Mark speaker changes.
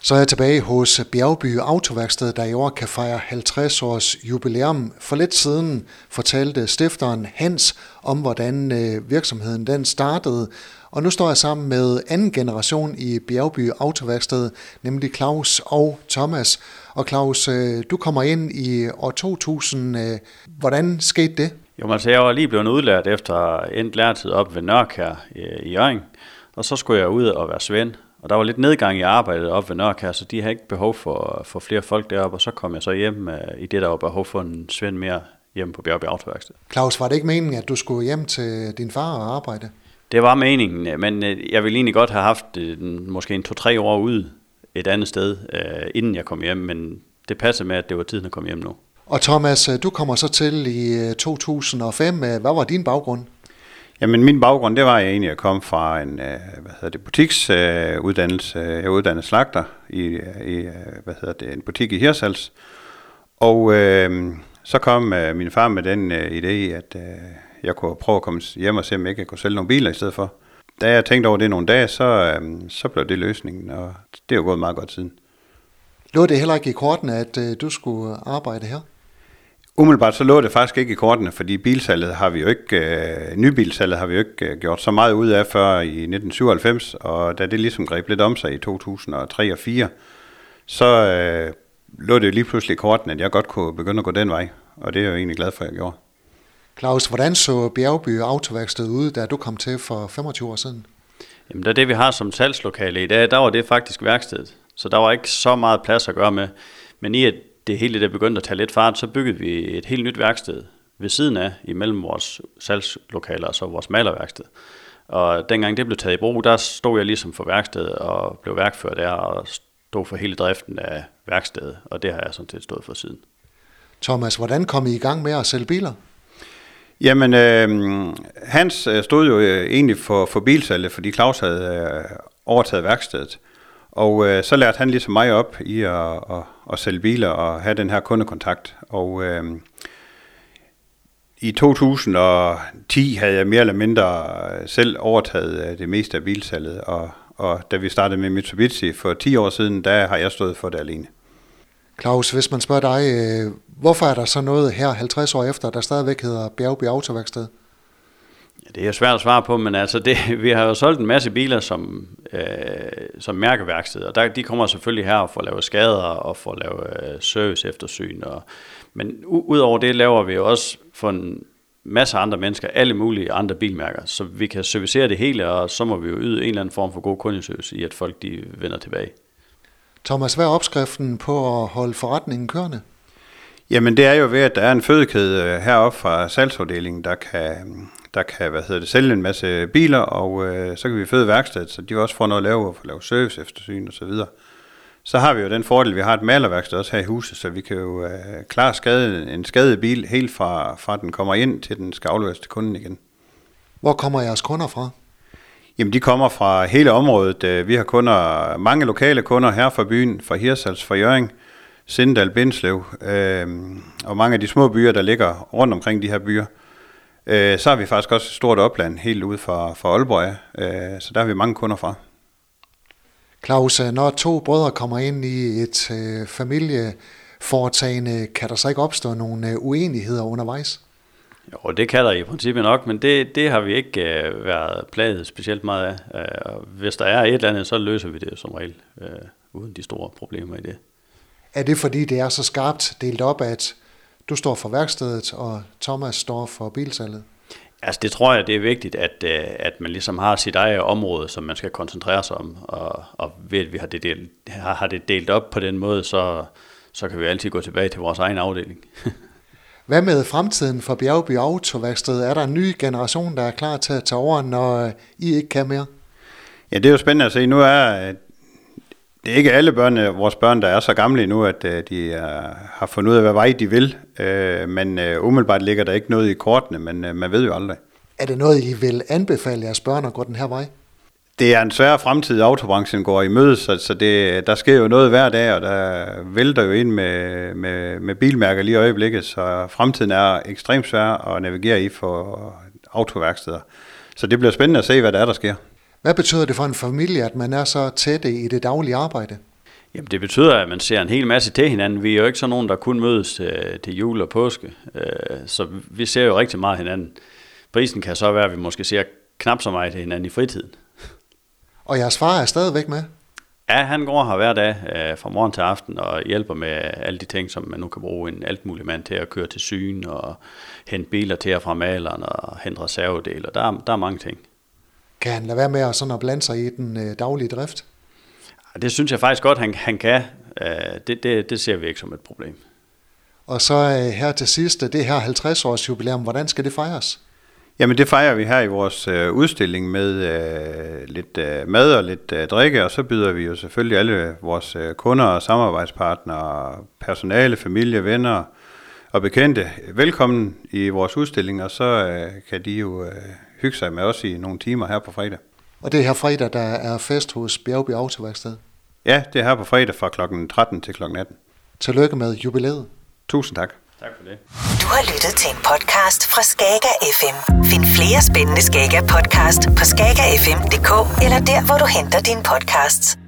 Speaker 1: Så er jeg tilbage hos Bjergby Autoværksted, der i år kan fejre 50 års jubilæum. For lidt siden fortalte stifteren Hans om, hvordan øh, virksomheden den startede. Og nu står jeg sammen med anden generation i Bjergby Autoværksted, nemlig Claus og Thomas. Og Claus, øh, du kommer ind i år 2000. Øh, hvordan skete det?
Speaker 2: Jo, altså jeg var lige blevet udlært efter endt lærtid op ved her i Jørgen. Og så skulle jeg ud og være svend. Og der var lidt nedgang i arbejdet op ved Nørkær, så de havde ikke behov for, for flere folk deroppe, og så kom jeg så hjem uh, i det, der var behov for en svend mere hjem på Bjergby Autoværksted.
Speaker 1: Claus, var det ikke meningen, at du skulle hjem til din far og arbejde?
Speaker 2: Det var meningen, men øh, jeg ville egentlig godt have haft måske en to-tre år ude et andet sted, inden jeg kom hjem, men det passer med, at det var tiden at komme hjem nu.
Speaker 1: Og Thomas, du kommer så til i 2005. Hvad var din baggrund?
Speaker 3: Jamen min baggrund, det var jeg egentlig at komme fra en, øh, hvad hedder det, butiksuddannelse. Øh, jeg uddannet slagter i, øh, i øh, hvad hedder det, en butik i Hirsals. Og øh, så kom øh, min far med den øh, idé, at øh, jeg kunne prøve at komme hjem og se, om jeg ikke kunne sælge nogle biler i stedet for. Da jeg tænkte over det nogle dage, så, øh, så blev det løsningen, og det er jo gået meget godt siden.
Speaker 1: Lå det heller ikke i kortene, at øh, du skulle arbejde her?
Speaker 3: Umiddelbart så lå det faktisk ikke i kortene, fordi bilsalget har vi jo ikke, øh, nybilsalget har vi jo ikke øh, gjort så meget ud af før i 1997, og da det ligesom greb lidt om sig i 2003 og 2004, så øh, lå det jo lige pludselig i kortene, at jeg godt kunne begynde at gå den vej, og det er jeg jo egentlig glad for, at jeg gjorde.
Speaker 1: Claus, hvordan så Bjergby Autoværksted ud, da du kom til for 25 år siden?
Speaker 2: Jamen, da det vi har som salgslokale i dag, der var det faktisk værkstedet, så der var ikke så meget plads at gøre med. Men i at det hele det begyndte at tage lidt fart, så byggede vi et helt nyt værksted ved siden af, imellem vores salgslokaler og så vores malerværksted. Og dengang det blev taget i brug, der stod jeg ligesom for værkstedet og blev værkfører der og stod for hele driften af værkstedet, og det har jeg sådan set stået for siden.
Speaker 1: Thomas, hvordan kom I i gang med at sælge biler?
Speaker 3: Jamen, øh, Hans øh, stod jo øh, egentlig for, for bilsalget, fordi Claus havde øh, overtaget værkstedet. Og øh, så lærte han ligesom mig op i at, at, at sælge biler og have den her kundekontakt. Og øh, i 2010 havde jeg mere eller mindre øh, selv overtaget øh, det meste af bilsalget, og, og da vi startede med Mitsubishi for 10 år siden, der har jeg stået for det alene.
Speaker 1: Claus, hvis man spørger dig, øh, hvorfor er der så noget her 50 år efter, der stadigvæk hedder Bjergby Autoværksted?
Speaker 2: Det er svært at svare på, men altså det, vi har jo solgt en masse biler som, øh, som mærkeværksted, og der, de kommer selvfølgelig her for at lave skader og for at lave øh, service eftersyn. Og, men udover det laver vi jo også for en masse andre mennesker, alle mulige andre bilmærker, så vi kan servicere det hele, og så må vi jo yde en eller anden form for god kundeservice i, at folk de vender tilbage.
Speaker 1: Thomas, hvad er opskriften på at holde forretningen kørende?
Speaker 3: Jamen det er jo ved, at der er en fødekæde øh, heroppe fra salgsafdelingen, der kan, der kan hvad hedder det, sælge en masse biler, og øh, så kan vi føde værkstedet, så de også får noget at lave, og få lave service eftersyn og så videre. Så har vi jo den fordel, at vi har et malerværksted også her i huset, så vi kan jo øh, klare skade, en skadet bil helt fra, fra den kommer ind, til den skal afleveres til kunden igen.
Speaker 1: Hvor kommer jeres kunder fra?
Speaker 3: Jamen, de kommer fra hele området. Øh, vi har kunder, mange lokale kunder her fra byen, fra Hirsals, fra Jøring, Sindal, Bindslev, øh, og mange af de små byer, der ligger rundt omkring de her byer. Øh, så har vi faktisk også et stort opland helt ude fra, fra Aalborg, øh, så der har vi mange kunder fra.
Speaker 1: Claus, øh, når to brødre kommer ind i et øh, familieforetagende, kan der så ikke opstå nogle øh, uenigheder undervejs?
Speaker 2: Jo, det kan der i princippet nok, men det, det har vi ikke øh, været plaget specielt meget af. Øh, hvis der er et eller andet, så løser vi det som regel, øh, uden de store problemer i det.
Speaker 1: Er det fordi, det er så skarpt delt op, at du står for værkstedet, og Thomas står for bilsalget?
Speaker 2: Altså det tror jeg, det er vigtigt, at, øh, at man ligesom har sit eget område, som man skal koncentrere sig om, og, og ved at vi har det, delt, har det delt op på den måde, så, så kan vi altid gå tilbage til vores egen afdeling.
Speaker 1: Hvad med fremtiden for Bjergby Autoværksted? Er der en ny generation, der er klar til at tage over, når I ikke kan mere?
Speaker 3: Ja, det er jo spændende at se. Nu er det er ikke alle børn, øh, vores børn, der er så gamle nu, at øh, de er, har fundet ud af, hvad vej de vil. Øh, men umiddelbart ligger der ikke noget i kortene, men man ved jo aldrig.
Speaker 1: Er det noget, I vil anbefale jeres børn at gå den her vej?
Speaker 3: Det er en svær fremtid, autobranchen går i møde, så, så det, der sker jo noget hver dag, og der vælter jo ind med, med, med bilmærker lige i øjeblikket, så fremtiden er ekstremt svær at navigere i for autoværksteder. Så det bliver spændende at se, hvad der er, der sker.
Speaker 1: Hvad betyder det for en familie, at man er så tæt i det daglige arbejde?
Speaker 2: Jamen det betyder, at man ser en hel masse til hinanden. Vi er jo ikke sådan nogen, der kun mødes øh, til jul og påske. Øh, så vi ser jo rigtig meget hinanden. Prisen kan så være, at vi måske ser knap så meget til hinanden i fritiden.
Speaker 1: Og jeres far er stadigvæk med?
Speaker 2: Ja, han går her hver dag øh, fra morgen til aften og hjælper med alle de ting, som man nu kan bruge en alt mulig mand til at køre til syn og hente biler til og fra maleren og hente reservedele. Der, der er mange ting.
Speaker 1: Kan han lade være med at, sådan at blande sig i den øh, daglige drift?
Speaker 2: Det synes jeg faktisk godt, han, han kan. Øh, det, det, det ser vi ikke som et problem.
Speaker 1: Og så øh, her til sidst, det her 50-års jubilæum, hvordan skal det fejres?
Speaker 3: Jamen det fejrer vi her i vores øh, udstilling med øh, lidt øh, mad og lidt øh, drikke, og så byder vi jo selvfølgelig alle vores øh, kunder og samarbejdspartnere, personale, familie, venner og bekendte velkommen i vores udstilling, og så øh, kan de jo øh, hygge sig med os i nogle timer her på fredag.
Speaker 1: Og det er her fredag, der er fest hos Bjergby Autoværksted?
Speaker 3: Ja, det er her på fredag fra kl. 13 til kl. 18.
Speaker 1: Tillykke med jubilæet.
Speaker 3: Tusind tak.
Speaker 2: Tak for det.
Speaker 4: Du har lyttet til en podcast fra Skager FM. Find flere spændende Skager podcast på skagerfm.dk eller der, hvor du henter dine podcasts.